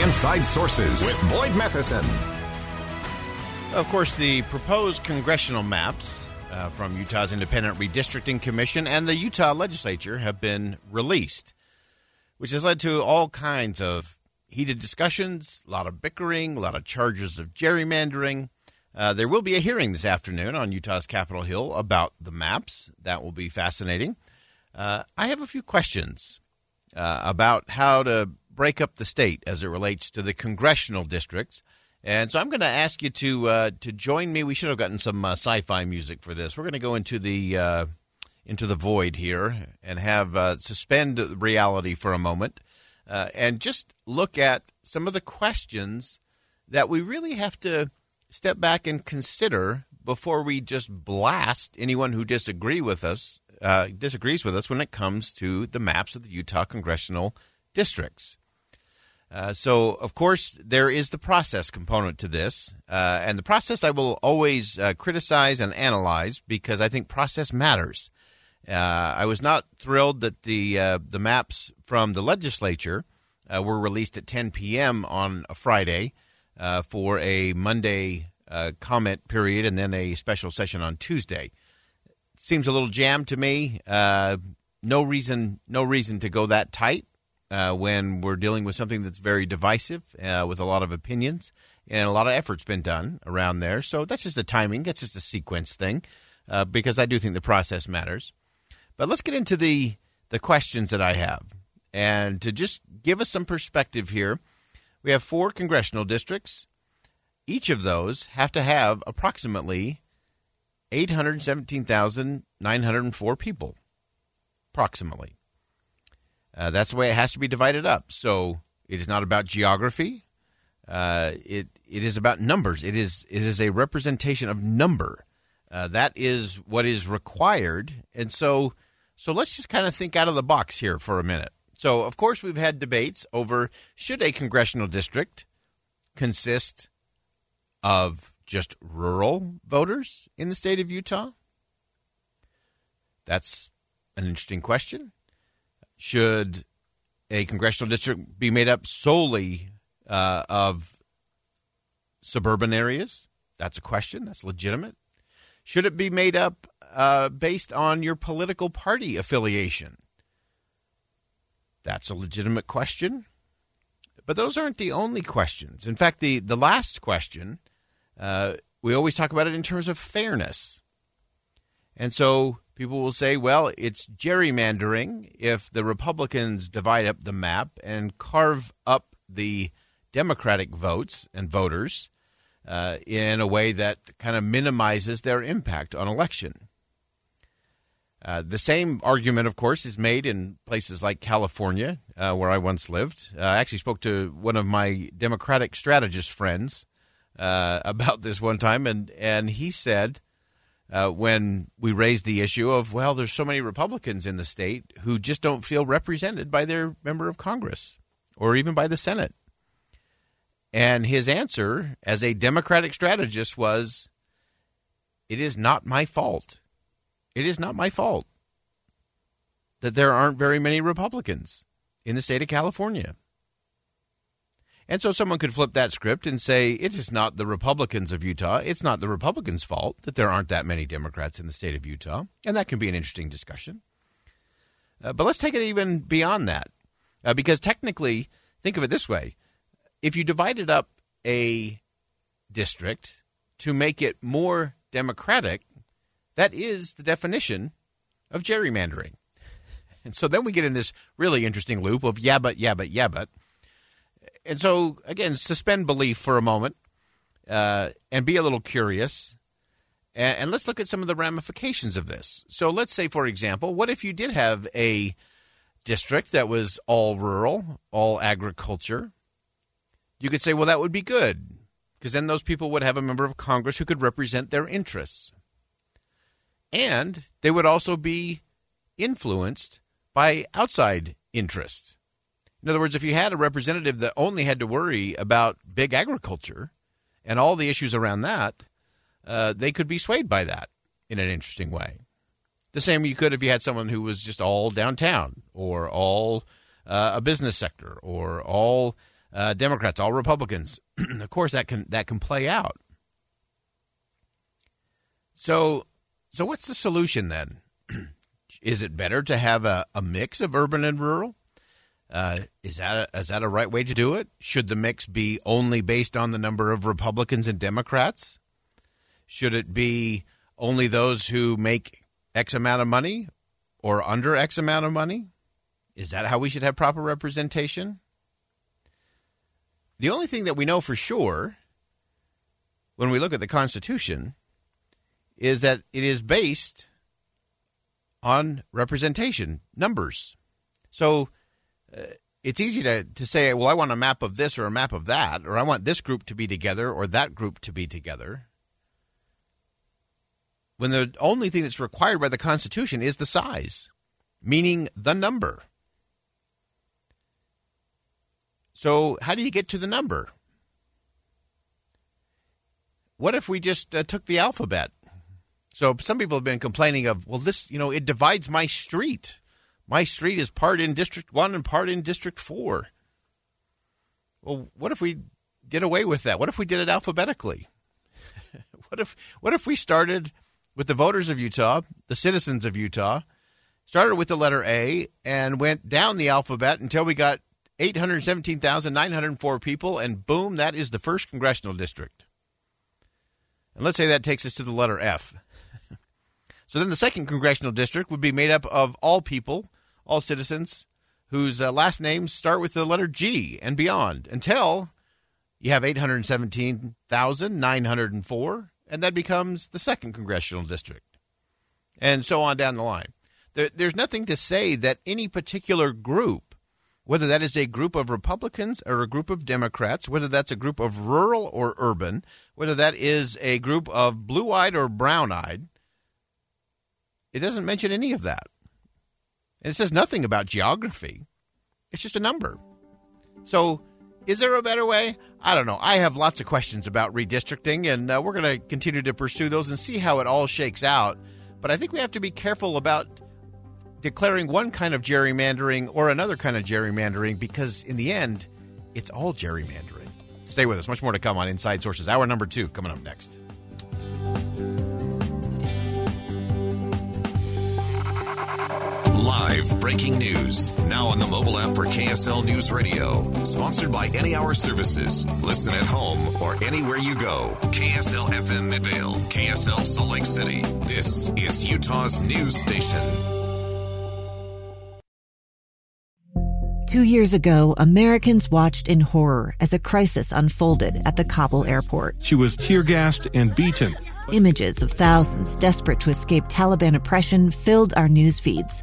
Inside Sources with Boyd Matheson. Of course, the proposed congressional maps uh, from Utah's Independent Redistricting Commission and the Utah legislature have been released, which has led to all kinds of heated discussions, a lot of bickering, a lot of charges of gerrymandering. Uh, there will be a hearing this afternoon on Utah's Capitol Hill about the maps. That will be fascinating. Uh, I have a few questions uh, about how to break up the state as it relates to the congressional districts. And so I'm going to ask you to uh, to join me. We should have gotten some uh, sci-fi music for this. We're going to go into the uh, into the void here and have uh, suspend reality for a moment uh, and just look at some of the questions that we really have to step back and consider before we just blast anyone who disagree with us uh, disagrees with us when it comes to the maps of the Utah congressional districts. Uh, so, of course, there is the process component to this. Uh, and the process I will always uh, criticize and analyze because I think process matters. Uh, I was not thrilled that the, uh, the maps from the legislature were released at 10 p.m. on a Friday for a Monday comment period and then a special session on Tuesday. Seems a little jammed to me. no reason, no reason to go that tight uh, when we're dealing with something that's very divisive uh, with a lot of opinions and a lot of effort's been done around there. So that's just the timing, that's just a sequence thing uh, because I do think the process matters. But let's get into the the questions that I have and to just give us some perspective here. We have four congressional districts. Each of those have to have approximately 817,904 people. Approximately. Uh, that's the way it has to be divided up. So it is not about geography. Uh, it it is about numbers. It is it is a representation of number. Uh, that is what is required. And so so let's just kind of think out of the box here for a minute. So of course we've had debates over should a congressional district consist of just rural voters in the state of Utah? That's an interesting question. Should a congressional district be made up solely uh, of suburban areas? That's a question. That's legitimate. Should it be made up uh, based on your political party affiliation? That's a legitimate question. But those aren't the only questions. In fact, the, the last question, uh, we always talk about it in terms of fairness. And so People will say, well, it's gerrymandering if the Republicans divide up the map and carve up the Democratic votes and voters uh, in a way that kind of minimizes their impact on election. Uh, the same argument, of course, is made in places like California, uh, where I once lived. Uh, I actually spoke to one of my Democratic strategist friends uh, about this one time, and, and he said uh, when we raised the issue of, well, there's so many Republicans in the state who just don't feel represented by their member of Congress or even by the Senate. And his answer as a Democratic strategist was, it is not my fault. It is not my fault that there aren't very many Republicans in the state of California. And so someone could flip that script and say it is not the Republicans of Utah. It's not the Republicans' fault that there aren't that many Democrats in the state of Utah. And that can be an interesting discussion. Uh, but let's take it even beyond that. Uh, because technically, think of it this way if you divided up a district to make it more democratic, that is the definition of gerrymandering. And so then we get in this really interesting loop of yeah, but, yeah, but, yeah, but and so again, suspend belief for a moment uh, and be a little curious. And, and let's look at some of the ramifications of this. So let's say, for example, what if you did have a district that was all rural, all agriculture? You could say, well, that would be good because then those people would have a member of Congress who could represent their interests. And they would also be influenced by outside interests. In other words, if you had a representative that only had to worry about big agriculture and all the issues around that, uh, they could be swayed by that in an interesting way. The same you could if you had someone who was just all downtown or all uh, a business sector or all uh, Democrats, all Republicans. of course, that can that can play out. So, so what's the solution then? is it better to have a, a mix of urban and rural? Uh, is that a, is that a right way to do it? Should the mix be only based on the number of Republicans and Democrats? Should it be only those who make X amount of money or under X amount of money? Is that how we should have proper representation? The only thing that we know for sure when we look at the Constitution is that it is based on representation, numbers. So it's easy to, to say, well, I want a map of this or a map of that, or I want this group to be together or that group to be together. When the only thing that's required by the Constitution is the size, meaning the number. So, how do you get to the number? What if we just uh, took the alphabet? So, some people have been complaining of, well, this, you know, it divides my street. My street is part in District 1 and part in District 4. Well, what if we did away with that? What if we did it alphabetically? what if what if we started with the voters of Utah, the citizens of Utah, started with the letter A and went down the alphabet until we got 817,904 people and boom, that is the first congressional district. And let's say that takes us to the letter F. so then the second congressional district would be made up of all people all citizens whose uh, last names start with the letter G and beyond until you have 817,904, and that becomes the second congressional district, and so on down the line. There, there's nothing to say that any particular group, whether that is a group of Republicans or a group of Democrats, whether that's a group of rural or urban, whether that is a group of blue eyed or brown eyed, it doesn't mention any of that. And it says nothing about geography. It's just a number. So, is there a better way? I don't know. I have lots of questions about redistricting, and uh, we're going to continue to pursue those and see how it all shakes out. But I think we have to be careful about declaring one kind of gerrymandering or another kind of gerrymandering because, in the end, it's all gerrymandering. Stay with us. Much more to come on Inside Sources. Hour number two coming up next. Live breaking news. Now on the mobile app for KSL News Radio. Sponsored by Any Hour Services. Listen at home or anywhere you go. KSL FM Midvale. KSL Salt Lake City. This is Utah's news station. Two years ago, Americans watched in horror as a crisis unfolded at the Kabul airport. She was tear gassed and beaten. Images of thousands desperate to escape Taliban oppression filled our news feeds.